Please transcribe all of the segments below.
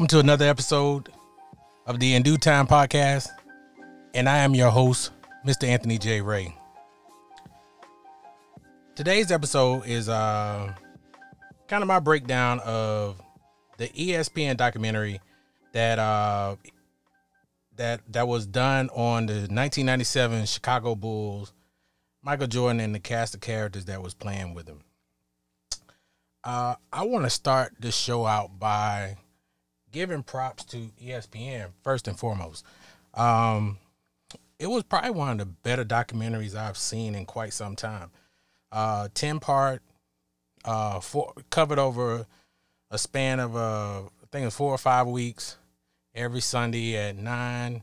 Welcome to another episode of the In Due Time podcast, and I am your host, Mr. Anthony J. Ray. Today's episode is uh, kind of my breakdown of the ESPN documentary that uh, that that was done on the 1997 Chicago Bulls, Michael Jordan, and the cast of characters that was playing with him. Uh, I want to start this show out by giving props to ESPN first and foremost. Um, it was probably one of the better documentaries I've seen in quite some time. Uh, ten part, uh, four, covered over a span of uh, I think it's four or five weeks, every Sunday at nine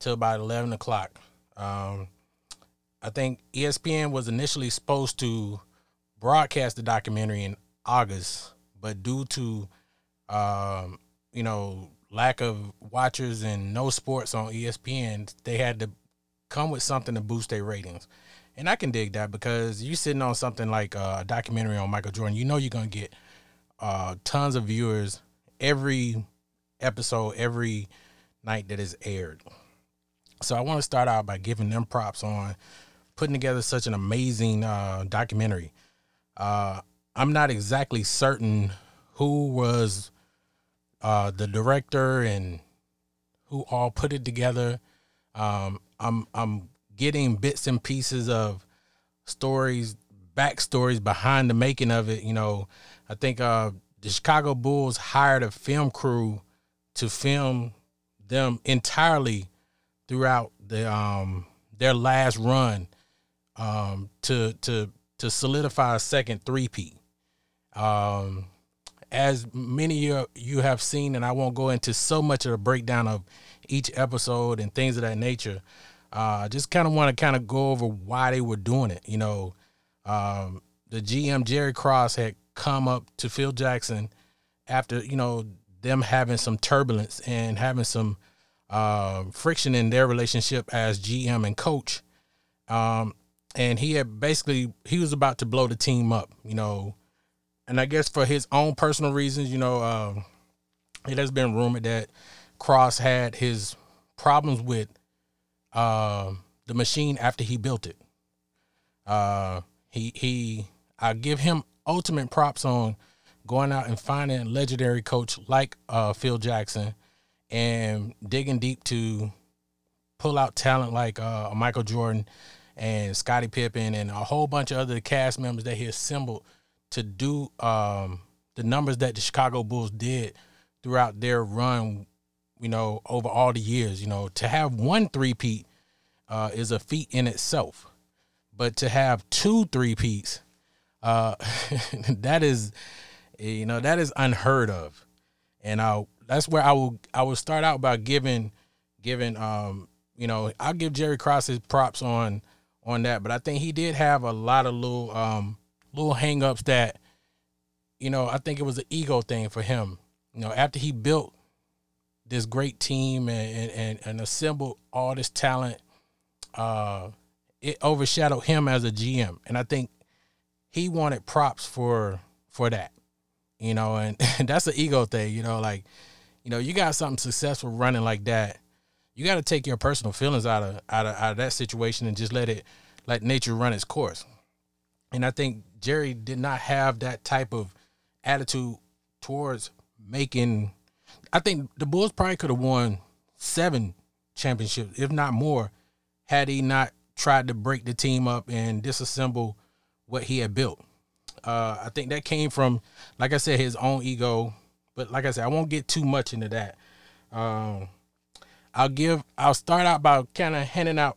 till about eleven o'clock. Um, I think ESPN was initially supposed to broadcast the documentary in August, but due to um, you know lack of watchers and no sports on ESPN, they had to come with something to boost their ratings. And I can dig that because you sitting on something like uh, a documentary on Michael Jordan, you know you're gonna get uh, tons of viewers every episode, every night that is aired. So I want to start out by giving them props on putting together such an amazing uh, documentary. Uh, I'm not exactly certain who was uh, the director and who all put it together. Um, I'm I'm getting bits and pieces of stories, backstories behind the making of it. You know, I think uh, the Chicago Bulls hired a film crew to film them entirely throughout the um, their last run um, to to to solidify a second three-peat. Um, as many of you have seen, and I won't go into so much of a breakdown of each episode and things of that nature. Uh, just kind of want to kind of go over why they were doing it. You know, um, the GM Jerry Krause had come up to Phil Jackson after you know them having some turbulence and having some uh, friction in their relationship as GM and coach. Um, and he had basically he was about to blow the team up. You know, and I guess for his own personal reasons, you know, um, it has been rumored that Krause had his problems with uh, the machine after he built it. Uh, he he, I give him ultimate props on going out and finding a legendary coach like uh, Phil Jackson and digging deep to pull out talent like uh, Michael Jordan and Scottie Pippen and a whole bunch of other cast members that he assembled to do um, the numbers that the Chicago Bulls did throughout their run, you know, over all the years. You know, to have one three-peat uh, is a feat in itself, but to have two three-peats, uh, that is, you know, that is unheard of. And I, that's where I will, I will start out by giving, giving, um, you know, I'll give Jerry Krause his props on, on that, but I think he did have a lot of little, um, little hangups that, you know, I think it was an ego thing for him. You know, after he built this great team and and, and assembled all this talent, uh, it overshadowed him as a GM. And I think he wanted props for for that. You know, and, and that's an ego thing, you know, like, you know, you got something successful running like that. You got to take your personal feelings out of out of out of that situation and just let it let nature run its course. And I think Jerry did not have that type of attitude towards making. I think the Bulls probably could have won seven championships, if not more, had he not tried to break the team up and disassemble what he had built. Uh, I think that came from, like I said, his own ego. But like I said, I won't get too much into that. Um, I'll give. I'll start out by kind of handing out,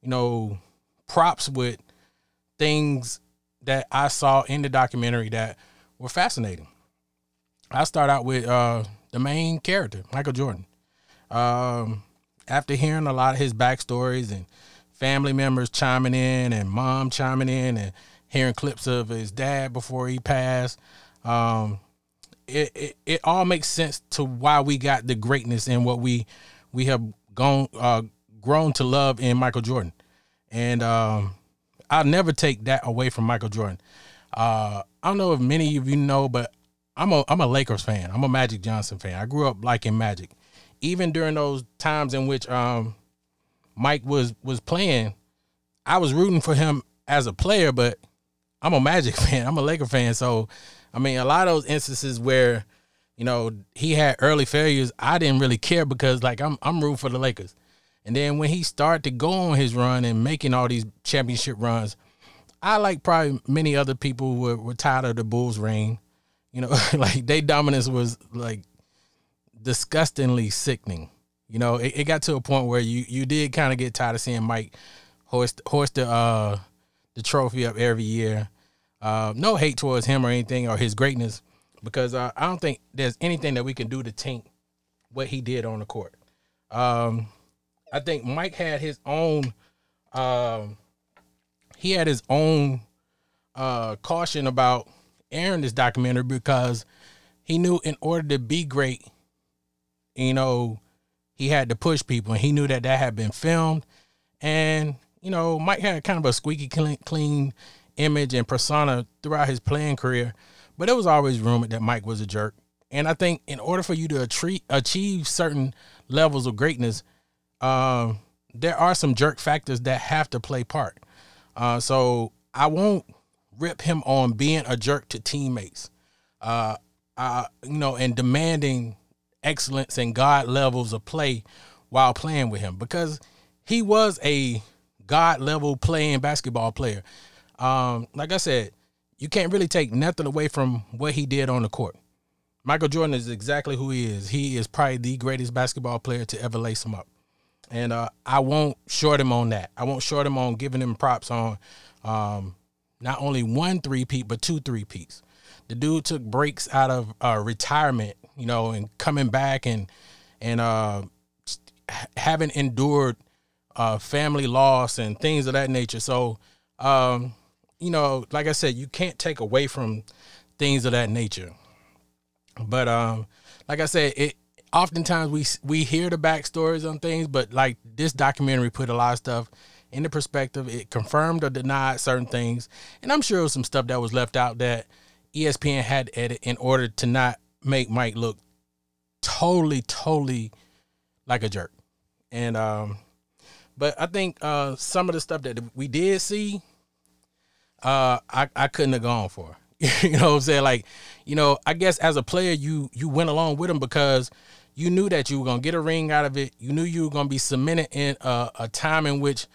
you know, props with things that I saw in the documentary that were fascinating. I start out with uh, the main character, Michael Jordan. Um, after hearing a lot of his backstories and family members chiming in and mom chiming in and hearing clips of his dad before he passed, um, it, it, it all makes sense to why we got the greatness and what we we have gone uh, grown to love in Michael Jordan. And um, I'll never take that away from Michael Jordan. Uh, I don't know if many of you know, but I'm a I'm a Lakers fan. I'm a Magic Johnson fan. I grew up liking Magic. Even during those times in which um Mike was was playing, I was rooting for him as a player, but I'm a Magic fan. I'm a Laker fan. So, I mean, a lot of those instances where, you know, he had early failures, I didn't really care because like I'm I'm rooting for the Lakers. And then when he started to go on his run and making all these championship runs, I like probably many other people were, were tired of the Bulls reign. You know, like their dominance was like disgustingly sickening. You know, it, it got to a point where you you did kind of get tired of seeing Mike hoist hoist the uh, the trophy up every year. Uh, no hate towards him or anything or his greatness, because uh, I don't think there's anything that we can do to taint what he did on the court. Um, I think Mike had his own. Um, he had his own uh, caution about airing this documentary because he knew in order to be great, you know, he had to push people, and he knew that that had been filmed, and you know, Mike had kind of a squeaky clean, clean image and persona throughout his playing career, but it was always rumored that Mike was a jerk. And I think in order for you to achieve certain levels of greatness, uh, there are some jerk factors that have to play part. Uh, so I won't rip him on being a jerk to teammates, uh, uh, you know, and demanding excellence and God levels of play while playing with him because he was a God level playing basketball player. Um, like I said, you can't really take nothing away from what he did on the court. Michael Jordan is exactly who he is. He is probably the greatest basketball player to ever lace him up. And uh, I won't short him on that. I won't short him on giving him props on um, not only one three peat, but two three peats. The dude took breaks out of uh, retirement, you know, and coming back and and uh, having endured uh, family loss and things of that nature. So, um, you know, like I said, you can't take away from things of that nature. But um, like I said, it oftentimes we we hear the backstories on things, but like this documentary put a lot of stuff into perspective. It confirmed or denied certain things, and I'm sure some stuff that was left out that ESPN had to edit in order to not make Mike look totally, totally like a jerk. And um, but I think uh, some of the stuff that we did see, uh, I I couldn't have gone for. you know what I'm saying? Like, you know, I guess as a player, you you went along with him because you knew that you were gonna get a ring out of it. You knew you were gonna be cemented in a, a time in which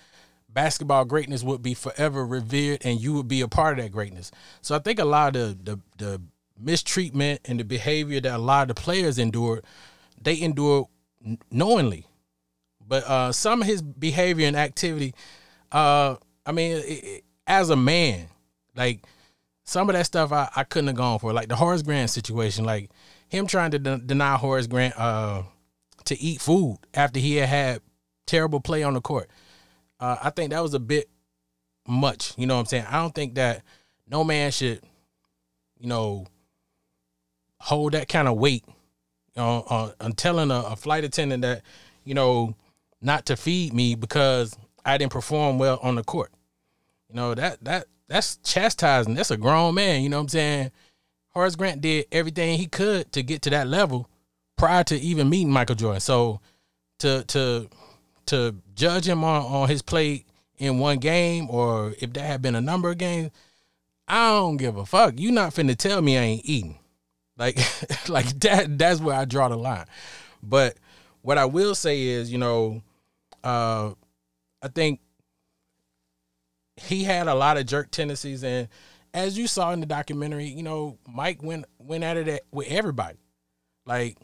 basketball greatness would be forever revered, and you would be a part of that greatness. So I think a lot of the the, the mistreatment and the behavior that a lot of the players endured, they endured knowingly. But uh, some of his behavior and activity, uh, I mean, it, it, as a man, like some of that stuff I, I couldn't have gone for. Like the Horace Grant situation, like him trying to de- deny Horace Grant uh, to eat food after he had had terrible play on the court. Uh, I think that was a bit much. You know what I'm saying? I don't think that no man should, you know, hold that kind of weight on, on, on telling a, a flight attendant that, you know, not to feed me because I didn't perform well on the court. You know, that that that's chastising. That's a grown man, you know what I'm saying? Horace Grant did everything he could to get to that level prior to even meeting Michael Jordan. So to to to judge him on, on his play in one game or if that had been a number of games, I don't give a fuck. You not finna tell me I ain't eating. Like like that that's where I draw the line. But what I will say is, you know, uh, I think he had a lot of jerk tendencies, and as you saw in the documentary, you know, Mike went went at it with everybody. Like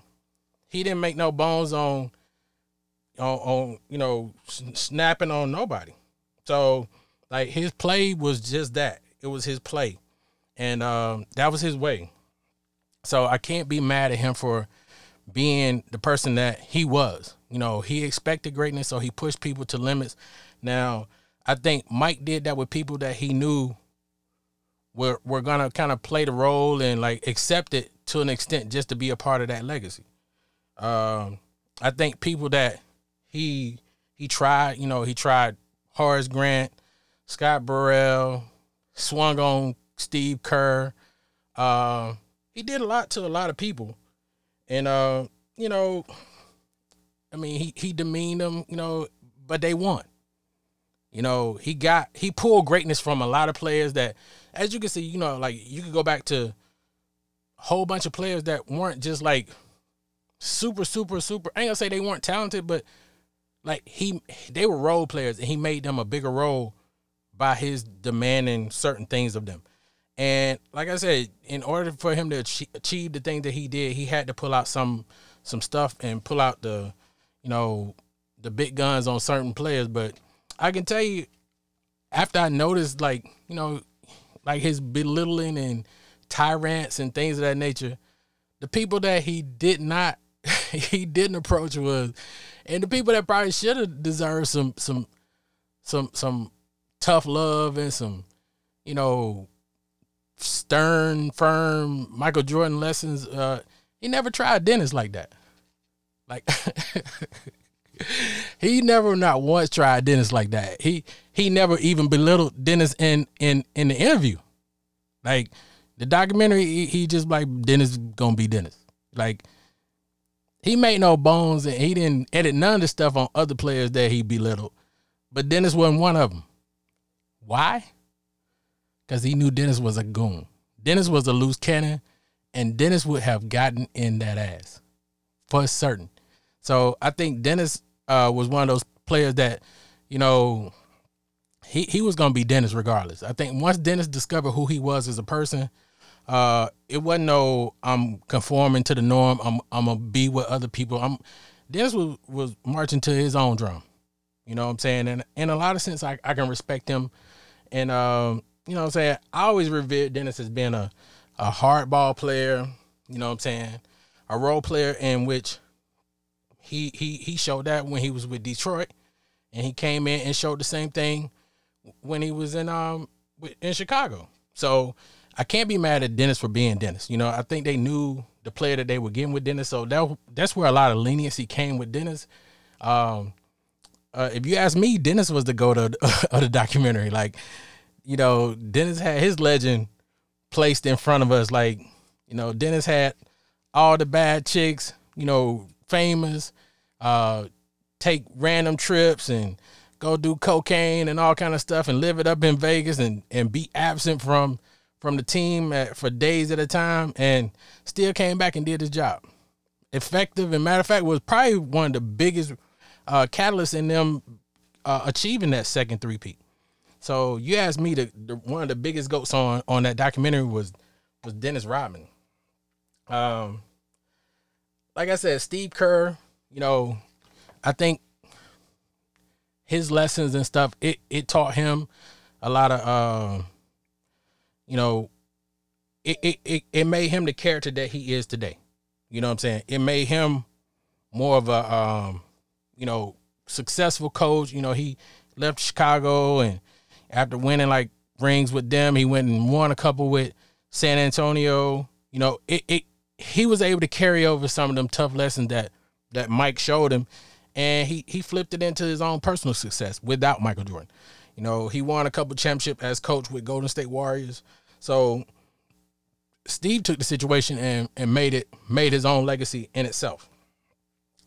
he didn't make no bones on on, on you know snapping on nobody. So like his play was just that. It was his play, and um, that was his way. So I can't be mad at him for being the person that he was. You know, he expected greatness, so he pushed people to limits. Now, I think Mike did that with people that he knew were were gonna kind of play the role and like accept it to an extent just to be a part of that legacy. Um, I think people that he he tried, you know, he tried Horace Grant, Scott Burrell, swung on Steve Kerr. Uh, he did a lot to a lot of people, and uh, you know, I mean, he he demeaned them, you know, but they won. You know, he got he pulled greatness from a lot of players that, as you can see, you know, like you could go back to a whole bunch of players that weren't just like super, super, super. I ain't gonna say they weren't talented, but like he they were role players and he made them a bigger role by his demanding certain things of them. And like I said, in order for him to achieve the thing that he did, he had to pull out some some stuff and pull out the, you know, the big guns on certain players. But I can tell you, after I noticed, like you know, like his belittling and tyrants and things of that nature, the people that he did not, he didn't approach was, and the people that probably should have deserved some some some some tough love and some, you know, stern, firm Michael Jordan lessons. Uh, he never tried Dennis like that. Like he never not once tried Dennis like that. He he never even belittled Dennis in in in the interview. Like the documentary, he, he just like Dennis gonna be Dennis. Like he made no bones and he didn't edit none of the stuff on other players that he belittled. But Dennis wasn't one of them. Why? Because he knew Dennis was a goon. Dennis was a loose cannon, and Dennis would have gotten in that ass for certain. So I think Dennis uh, was one of those players that, you know, he, he was going to be Dennis regardless. I think once Dennis discovered who he was as a person, uh, it wasn't no I'm conforming to the norm. I'm I'm gonna be with other people. I'm Dennis was was marching to his own drum. You know what I'm saying? And in a lot of sense, I, I can respect him and um, you know what I'm saying? I always revered Dennis as being a, a hardball player, you know what I'm saying? A role player in which he he he showed that when he was with Detroit and he came in and showed the same thing when he was in um in Chicago. So I can't be mad at Dennis for being Dennis. You know, I think they knew the player that they were getting with Dennis, so that that's where a lot of leniency came with Dennis. Um, uh, if you ask me, Dennis was the go to of the documentary. Like, you know, Dennis had his legend placed in front of us. Like, you know, Dennis had all the bad chicks, you know, famous, uh, take random trips and go do cocaine and all kind of stuff and live it up in Vegas and and be absent from from the team at, for days at a time and still came back and did his job. Effective and matter of fact was probably one of the biggest uh, catalyst in them uh, achieving that second three peat. So you asked me the, the, one of the biggest goats on on that documentary was was Dennis Rodman. Um, like I said, Steve Kerr. You know, I think his lessons and stuff it it taught him a lot of uh, you know it, it it it made him the character that he is today. You know what I'm saying? It made him more of a um you know, successful coach. You know, he left Chicago and after winning like rings with them, he went and won a couple with San Antonio. You know, it, it he was able to carry over some of them tough lessons that that Mike showed him, and he he flipped it into his own personal success without Michael Jordan. You know, he won a couple championship as coach with Golden State Warriors. So Steve took the situation and and made it made his own legacy in itself.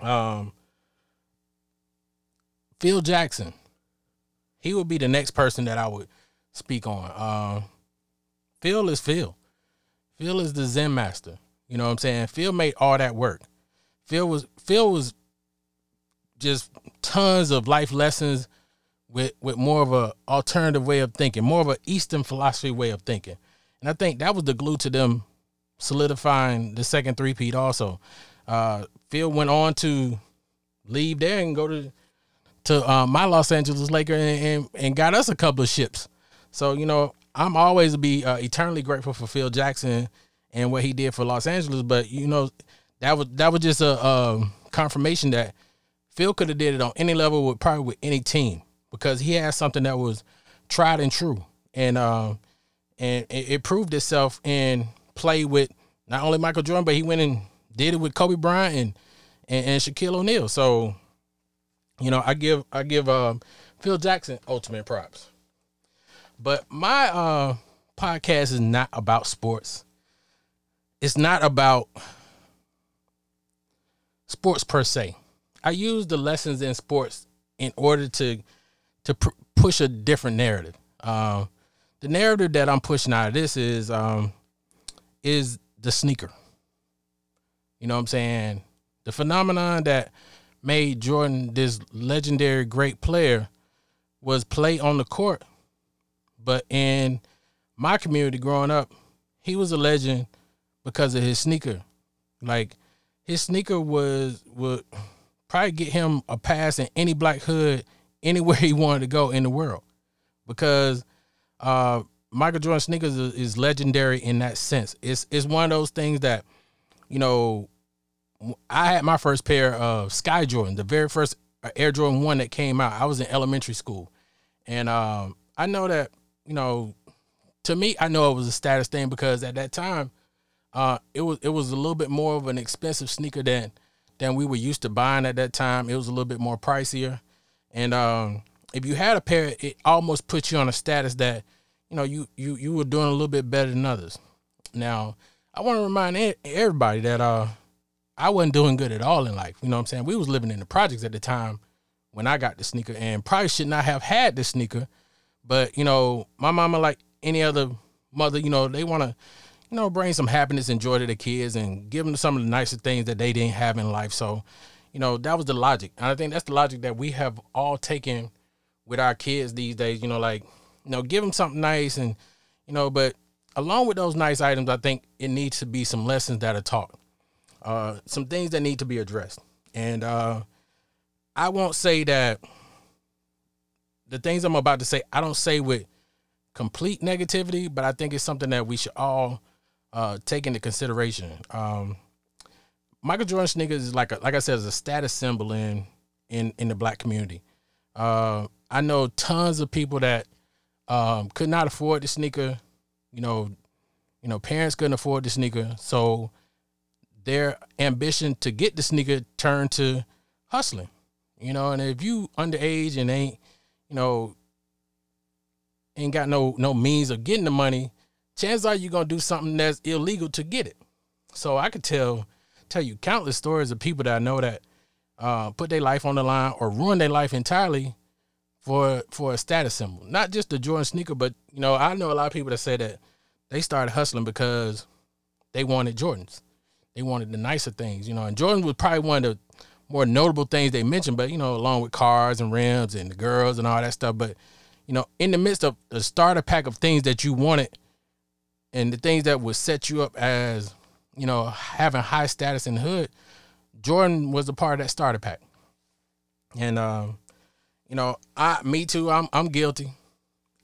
Um, Phil Jackson, he would be the next person that I would speak on. Uh, Phil is Phil. Phil is the Zen master. You know what I'm saying? Phil made all that work. Phil was Phil was just tons of life lessons with with more of a alternative way of thinking, more of an Eastern philosophy way of thinking. And I think that was the glue to them solidifying the second three-peat also. Uh, Phil went on to leave there and go to to uh, my Los Angeles Laker and, and, and got us a couple of ships. So you know, I'm always be uh, eternally grateful for Phil Jackson and what he did for Los Angeles. But you know, that was that was just a, a confirmation that Phil could have did it on any level with probably with any team because he had something that was tried and true, and uh, and it, it proved itself in play with not only Michael Jordan, but he went and did it with Kobe Bryant and and, and Shaquille O'Neal. So you know, I give I give um, Phil Jackson ultimate props. But my uh, podcast is not about sports. it's not about sports per se. I use the lessons in sports in order to to pr- push a different narrative. Um, the narrative that I'm pushing out of this is um, is the sneaker. You know what I'm saying? The phenomenon that made Jordan this legendary great player was play on the court. But in my community growing up, he was a legend because of his sneaker. Like his sneaker was would probably get him a pass in any black hood anywhere he wanted to go in the world. Because uh, Michael Jordan sneakers is, is legendary in that sense. It's it's one of those things that, you know, I had my first pair of Sky Jordan, the very first Air Jordan one that came out. I was in elementary school, and um, I know that you know, to me, I know it was a status thing because at that time, uh, it was it was a little bit more of an expensive sneaker than than we were used to buying at that time. It was a little bit more pricier, and um, if you had a pair, it almost put you on a status that you know you you you were doing a little bit better than others. Now, I want to remind everybody that uh I wasn't doing good at all in life. You know what I'm saying? We was living in the projects at the time when I got the sneaker and probably should not have had the sneaker. But, you know, my mama like any other mother, you know, they want to, you know, bring some happiness and joy to the kids and give them some of the nicer things that they didn't have in life. So, you know, that was the logic. And I think that's the logic that we have all taken with our kids these days, you know, like, you know, give them something nice and, you know, but along with those nice items, I think it needs to be some lessons that are taught uh, some things that need to be addressed. And uh, I won't say that the things I'm about to say, I don't say with complete negativity, but I think it's something that we should all uh, take into consideration. Um, Michael Jordan sneakers is like a, like I said, is a status symbol in in in the black community. Uh, I know tons of people that um, could not afford the sneaker. You know, you know, parents couldn't afford the sneaker, so their ambition to get the sneaker turned to hustling. You know, and if you underage and ain't, you know, ain't got no no means of getting the money, chances are you're gonna do something that's illegal to get it. So I could tell tell you countless stories of people that I know that uh, put their life on the line or ruin their life entirely for for a status symbol. Not just the Jordan sneaker, but you know, I know a lot of people that say that they started hustling because they wanted Jordans. They wanted the nicer things, you know. And Jordan was probably one of the more notable things they mentioned, but you know, along with cars and rims and the girls and all that stuff. But you know, in the midst of the starter pack of things that you wanted and the things that would set you up as, you know, having high status in the hood, Jordan was a part of that starter pack. And um, you know, I me too, I'm I'm guilty.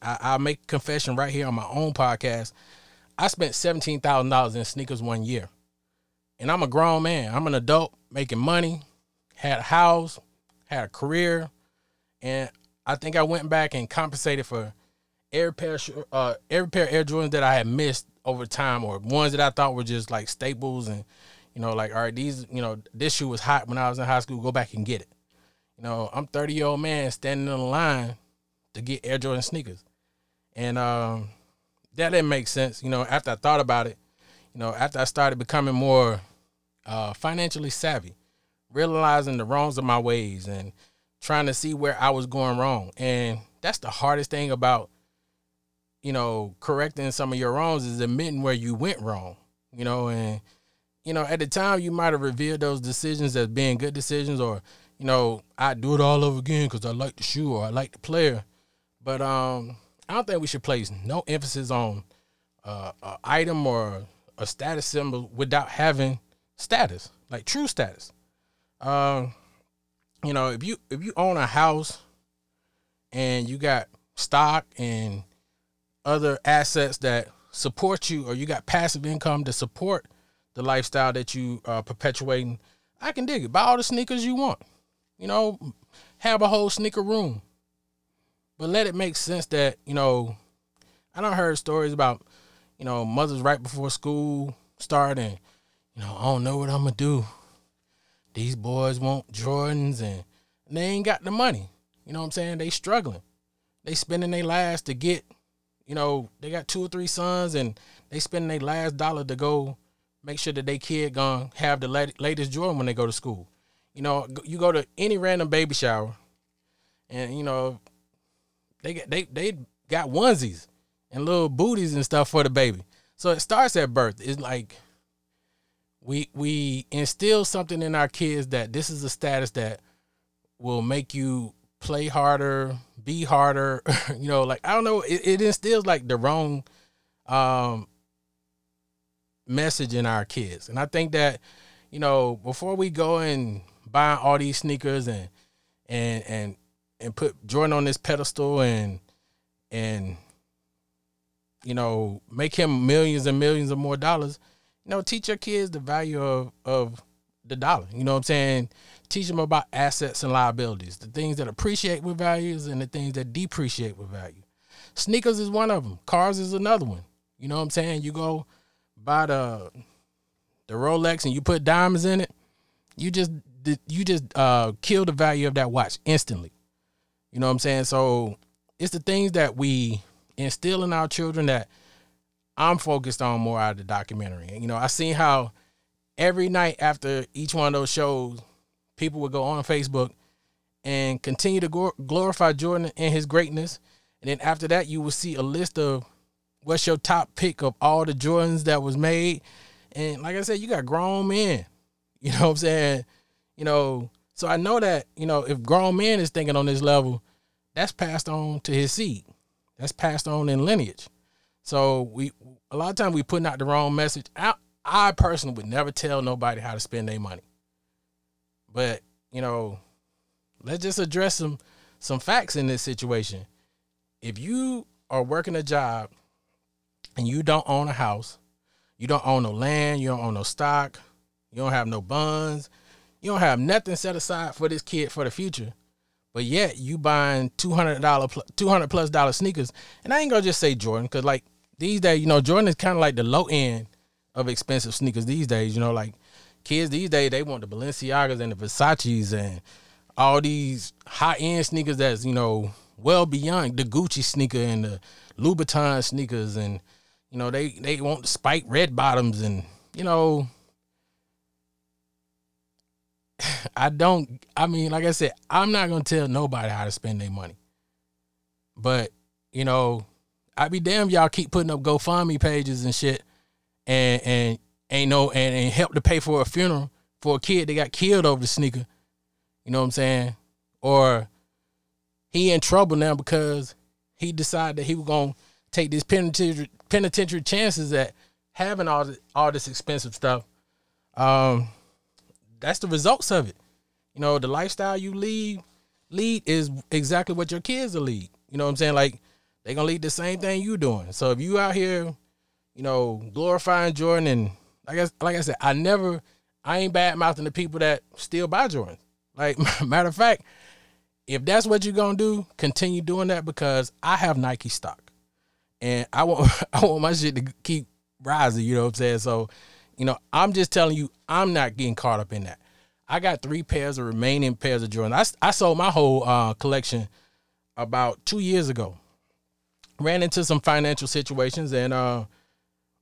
I, I'll make confession right here on my own podcast. I spent seventeen thousand dollars in sneakers one year and I'm a grown man. I'm an adult making money, had a house, had a career, and I think I went back and compensated for every pair, uh, every pair of Air Jordans that I had missed over time, or ones that I thought were just like staples, and you know, like all right, these, you know, this shoe was hot when I was in high school. Go back and get it. You know, I'm 30 year old man standing in line to get Air Jordan sneakers, and um, that didn't make sense. You know, after I thought about it, you know, after I started becoming more uh, financially savvy, realizing the wrongs of my ways and trying to see where I was going wrong. And that's the hardest thing about, you know, correcting some of your wrongs is admitting where you went wrong, you know, and, you know, at the time you might have revealed those decisions as being good decisions or, you know, I do it all over again because I like the shoe or I like the player. But um, I don't think we should place no emphasis on uh, an item or a status symbol without having status, like true status. Um, you know, if you if you own a house and you got stock and other assets that support you, or you got passive income to support the lifestyle that you are perpetuating, I can dig it. Buy all the sneakers you want. You know, have a whole sneaker room. But let it make sense that, you know, I don't heard stories about, you know, mothers right before school starting you know, I don't know what I'm gonna do. These boys want Jordans and they ain't got the money. You know what I'm saying? They struggling. They spending their last to get, you know, they got two or three sons and they spend their last dollar to go make sure that they kid gonna have the latest Jordan when they go to school. You know, you go to any random baby shower, and you know, they get they they got onesies and little booties and stuff for the baby. So it starts at birth. It's like we we instill something in our kids that this is a status that will make you play harder, be harder. you know, like I don't know, it, it instills like the wrong um message in our kids. And I think that, you know, before we go and buy all these sneakers and and and and put Jordan on this pedestal and and you know make him millions and millions of more dollars, you know, teach your kids the value of of the dollar. You know what I'm saying? Teach them about assets and liabilities, the things that appreciate with values and the things that depreciate with value. Sneakers is one of them. Cars is another one. You know what I'm saying? You go buy the the Rolex and you put diamonds in it, you just you just uh, kill the value of that watch instantly. You know what I'm saying? So it's the things that we instill in our children that I'm focused on more out of the documentary. And, you know, I seen how every night after each one of those shows, people would go on Facebook and continue to glorify Jordan and his greatness. And then after that, you will see a list of what's your top pick of all the Jordans that was made. And like I said, you got grown men. You know what I'm saying? You know, so I know that, you know, if grown men is thinking on this level, that's passed on to his seed. That's passed on in lineage. So we a lot of times we putting out the wrong message. I, I personally would never tell nobody how to spend their money. But, you know, let's just address some some facts in this situation. If you are working a job and you don't own a house, you don't own no land, you don't own no stock, you don't have no bonds, you don't have nothing set aside for this kid for the future. But yet you buying two hundred dollar, two hundred plus dollar sneakers, and I ain't gonna just say Jordan because like these days, you know, Jordan is kind of like the low end of expensive sneakers these days. You know, like kids these days they want the Balenciagas and the Versace's and all these high end sneakers that's you know well beyond the Gucci sneaker and the Louboutin sneakers and you know, they they want the spike red bottoms and you know I don't I mean, like I said, I'm not gonna tell nobody how to spend their money. But, you know, I'd be damn y'all keep putting up GoFundMe pages and shit and and ain't no and, and help to pay for a funeral for a kid that got killed over the sneaker. You know what I'm saying? Or he in trouble now because he decided that he was gonna take these penitentiary penitentiary chances at having all all this expensive stuff. Um, that's the results of it. You know, the lifestyle you lead lead is exactly what your kids will lead. You know what I'm saying? Like they gonna lead the same thing you doing. So if you out here, you know, glorifying Jordan and like I, like I said, I never I ain't bad mouthing the people that still buy Jordans. Like matter of fact, if that's what you're gonna do, continue doing that because I have Nike stock and I want I want my shit to keep rising. You know what I'm saying? So, you know, I'm just telling you, I'm not getting caught up in that. I got three pairs of remaining pairs of Jordan. I, I sold my whole uh, collection about two years ago. Ran into some financial situations and uh,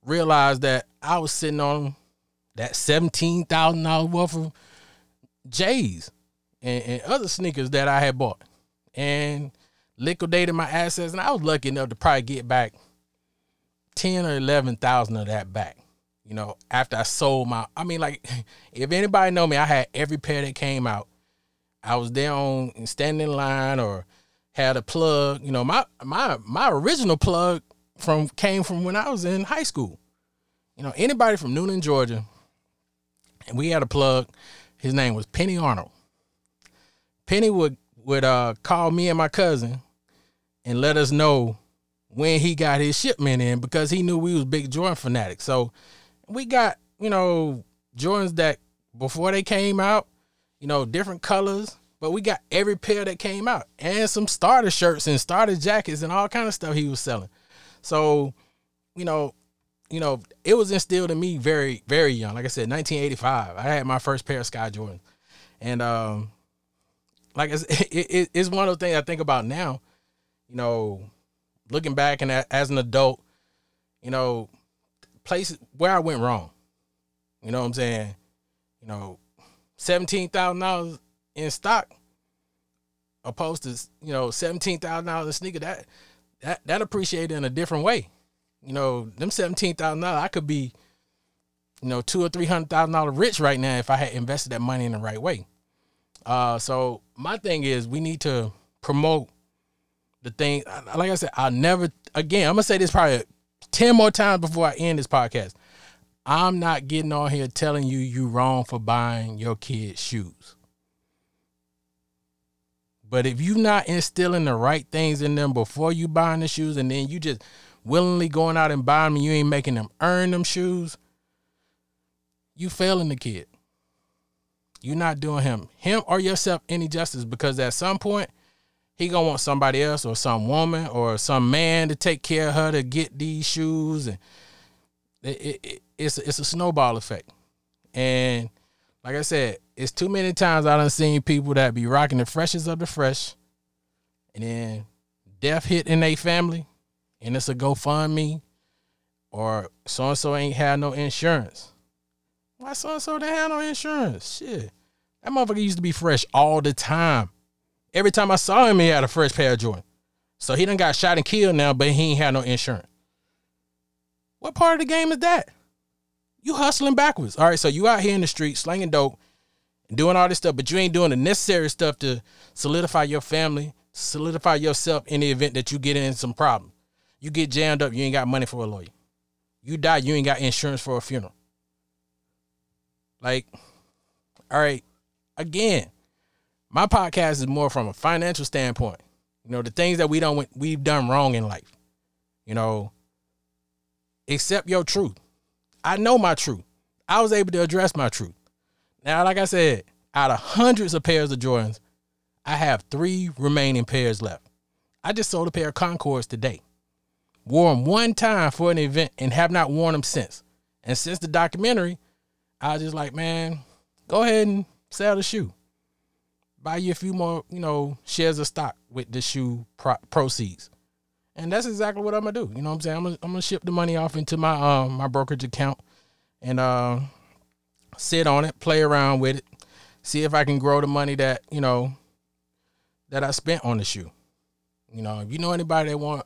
realized that I was sitting on that seventeen thousand dollars worth of J's and, and other sneakers that I had bought, and liquidated my assets, and I was lucky enough to probably get back ten or eleven thousand of that back. You know, after I sold my, I mean, like, if anybody know me, I had every pair that came out. I was there on standing in line or had a plug. You know, my my my original plug from came from when I was in high school. You know, anybody from Newnan, Georgia, and we had a plug. His name was Penny Arnold. Penny would would uh, call me and my cousin and let us know when he got his shipment in because he knew we was big Jordan fanatics. So we got, you know, Jordans that before they came out, you know, different colors, but we got every pair that came out and some starter shirts and starter jackets and all kind of stuff he was selling. So, you know, you know, it was instilled in me very, very young. Like I said, 1985, I had my first pair of Sky Jordans, and um, like it's, it, it, it's one of those things I think about now you know, looking back and as an adult, you know, places where I went wrong. You know what I'm saying? You know, seventeen thousand dollars in stock opposed to you know seventeen thousand dollars in sneaker that that that appreciated in a different way. You know, them seventeen thousand dollars I could be, you know, two or three hundred thousand dollar rich right now if I had invested that money in the right way. Uh, so my thing is we need to promote the thing. Like I said, I'll never again. I'm gonna say this probably ten more times before I end this podcast. I'm not getting on here telling you you wrong for buying your kids shoes. But if you're not instilling the right things in them before you buying the shoes, and then you just willingly going out and buying them, you ain't making them earn them shoes, you failing the kid. You're not doing him, him or yourself any justice because at some point he gonna want somebody else or some woman or some man to take care of her to get these shoes, and it, it, it, it's it's a snowball effect. And like I said, it's too many times I done seen people that be rocking the freshest of the fresh, and then death hit in their family, and it's a GoFundMe, or so and so ain't had no insurance. Why so and so didn't have no insurance? Shit, that motherfucker used to be fresh all the time. Every time I saw him, he had a fresh pair of Jordan. So he done got shot and killed now, but he ain't had no insurance. What part of the game is that? You hustling backwards. All right, so you out here in the street slinging dope and doing all this stuff, but you ain't doing the necessary stuff to solidify your family, solidify yourself in the event that you get in some problem. You get jammed up, you ain't got money for a lawyer. You die, you ain't got insurance for a funeral. Like, all right, again, my podcast is more from a financial standpoint. You know, the things that we don't we've done wrong in life. You know, accept your truth. I know my truth. I was able to address my truth. Now, like I said, out of hundreds of pairs of Jordans, I have three remaining pairs left. I just sold a pair of Concords today. Wore them one time for an event and have not worn them since. And since the documentary, I was just like, man, go ahead and sell the shoe. Buy you a few more, you know, shares of stock with the shoe pro- proceeds. And that's exactly what I'm gonna do. You know what I'm saying? I'm gonna, I'm gonna ship the money off into my um my brokerage account and uh sit on it, play around with it, see if I can grow the money that, you know, that I spent on the shoe. You know, if you know anybody that want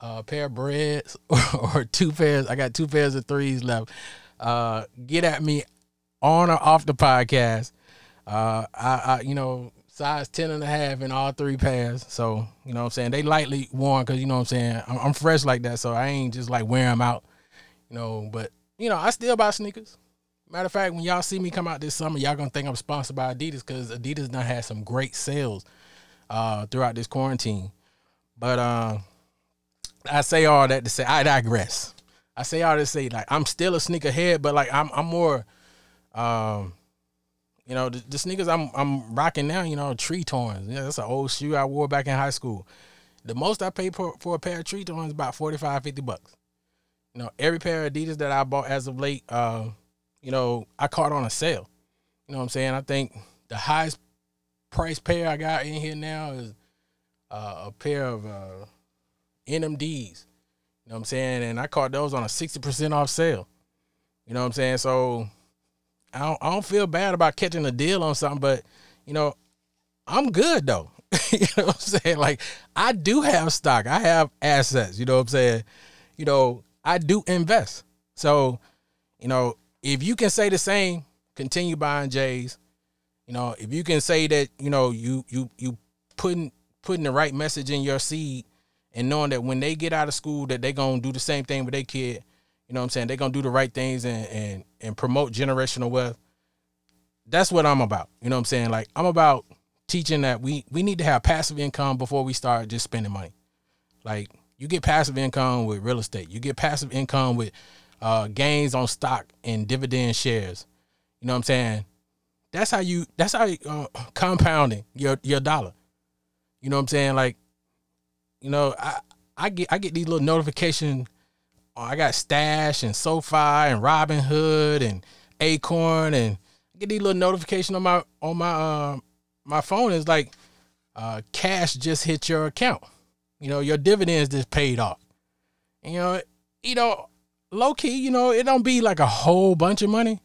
a pair of Breds or, two pairs, I got two pairs of threes left. Uh get at me on or off the podcast. Uh I, I you know, size 10 and a half in all three pairs. So, you know what I'm saying? They lightly worn because, you know what I'm saying? I'm, I'm, fresh like that. So I ain't just like wearing them out, you know. But, you know, I still buy sneakers. Matter of fact, when y'all see me come out this summer, y'all gonna think I'm sponsored by Adidas because Adidas done had some great sales uh, throughout this quarantine. But uh, I say all that to say I digress. I say all that to say like I'm still a sneakerhead, but like I'm I'm more um you know, the, the, sneakers I'm I'm rocking now, you know, Tretorns. Yeah, that's an old shoe I wore back in high school. The most I paid for, for a pair of Tretorns is about 45, 50 bucks. You know, every pair of Adidas that I bought as of late, uh, you know, I caught on a sale. You know what I'm saying? I think the highest price pair I got in here now is uh, a pair of uh, NMDs. You know what I'm saying? And I caught those on a 60% off sale. You know what I'm saying? So I don't, I don't feel bad about catching a deal on something, but you know, I'm good though. you know what I'm saying? Like I do have stock. I have assets. You know what I'm saying? You know, I do invest. So, you know, if you can say the same, continue buying J's. You know, if you can say that, you know, you you you putting putting the right message in your seed and knowing that when they get out of school that they're gonna do the same thing with their kid, you know what I'm saying? They're gonna do the right things and and and promote generational wealth. That's what I'm about. You know what I'm saying? Like I'm about teaching that we we need to have passive income before we start just spending money. Like you get passive income with real estate. You get passive income with uh, gains on stock and dividend shares. You know what I'm saying? That's how you. That's how you, uh, compounding your your dollar. You know what I'm saying? Like, you know, I I get I get these little notifications I got Stash and SoFi and Robinhood and Acorn and I get these little notification on my on my uh, my phone is like uh, cash just hit your account. You know, your dividends just paid off. You know, you know, low key, you know, it don't be like a whole bunch of money,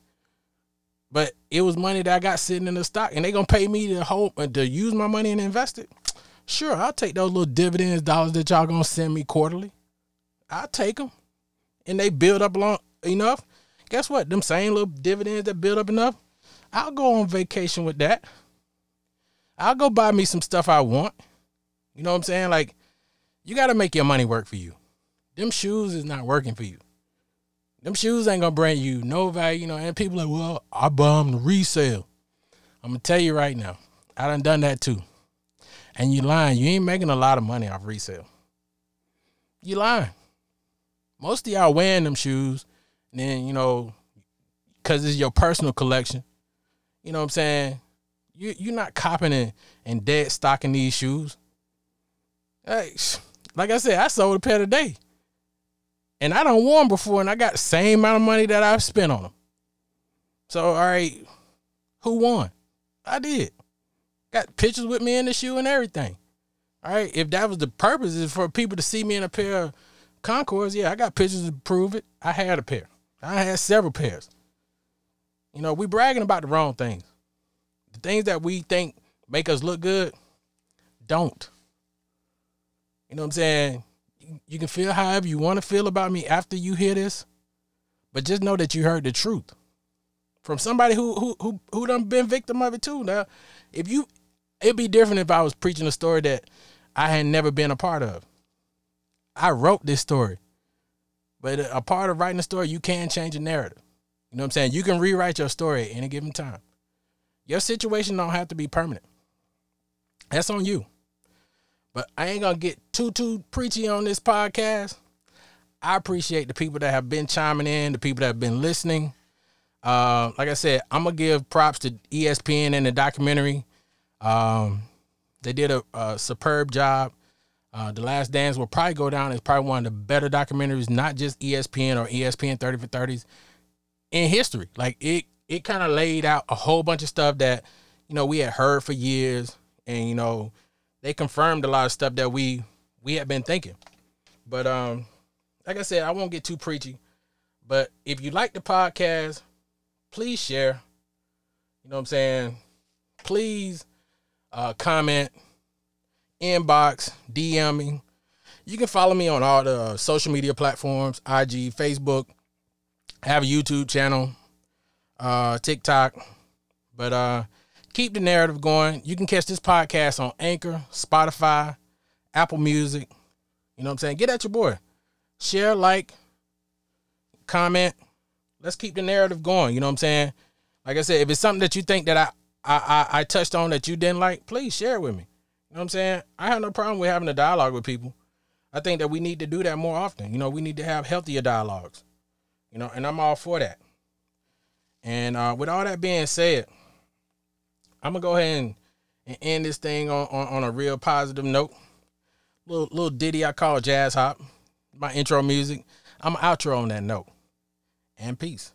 But it was money that I got sitting in the stock, and they gonna pay me to hold uh, to use my money and invest it. Sure, I'll take those little dividends dollars that y'all gonna send me quarterly. I'll take them, and they build up long enough. Guess what? Them same little dividends that build up enough, I'll go on vacation with that. I'll go buy me some stuff I want. You know what I'm saying? Like, you got to make your money work for you. Them shoes is not working for you. Them shoes ain't gonna bring you no value, you know. And people like, well, I buy them to resale. I'm gonna tell you right now, I done done that too. And you lying. You ain't making a lot of money off resale. You lying. Most of y'all wearing them shoes, and then you know, cause it's your personal collection. You know what I'm saying? You you're not copping and, and dead stocking these shoes. Hey, like I said, I sold a pair today. And I don't them before, and I got the same amount of money that I've spent on them. So, all right, who won? I did. Got pictures with me in the shoe and everything. All right, if that was the purpose is for people to see me in a pair of Concords, yeah, I got pictures to prove it. I had a pair. I had several pairs. You know, we bragging about the wrong things. The things that we think make us look good don't. You know what I'm saying? You can feel however you want to feel about me after you hear this, but just know that you heard the truth from somebody who who who who done been victim of it too. Now, if you, it'd be different if I was preaching a story that I had never been a part of. I wrote this story, but a part of writing a story, you can change a narrative. You know what I'm saying? You can rewrite your story at any given time. Your situation don't have to be permanent. That's on you. But I ain't gonna get too too preachy on this podcast. I appreciate the people that have been chiming in, the people that have been listening. Uh, like I said, I'm gonna give props to ESPN and the documentary. Um, they did a, a superb job. Uh, the Last Dance will probably go down as probably one of the better documentaries, not just ESPN or ESPN 30 for 30s in history. Like it, it kind of laid out a whole bunch of stuff that you know we had heard for years, and you know they confirmed a lot of stuff that we we had been thinking. But um, like I said, I won't get too preachy. But if you like the podcast, please share. You know what I'm saying? Please uh, comment, inbox, DM me. You can follow me on all the uh, social media platforms IG, Facebook. I have a YouTube channel, uh, TikTok. But uh, keep the narrative going. You can catch this podcast on Anchor, Spotify, Apple Music. You know what I'm saying? Get at your boy. Share, like, comment. Let's keep the narrative going. You know what I'm saying? Like I said, if it's something that you think that I I I, I touched on that you didn't like, please share it with me. You know what I'm saying? I have no problem with having a dialogue with people. I think that we need to do that more often. You know, we need to have healthier dialogues. You know, and I'm all for that. And uh, with all that being said, I'm gonna go ahead and, and end this thing on, on, on a real positive note. Little little ditty I call jazz hop. My intro music. I'm outro on that note. And peace.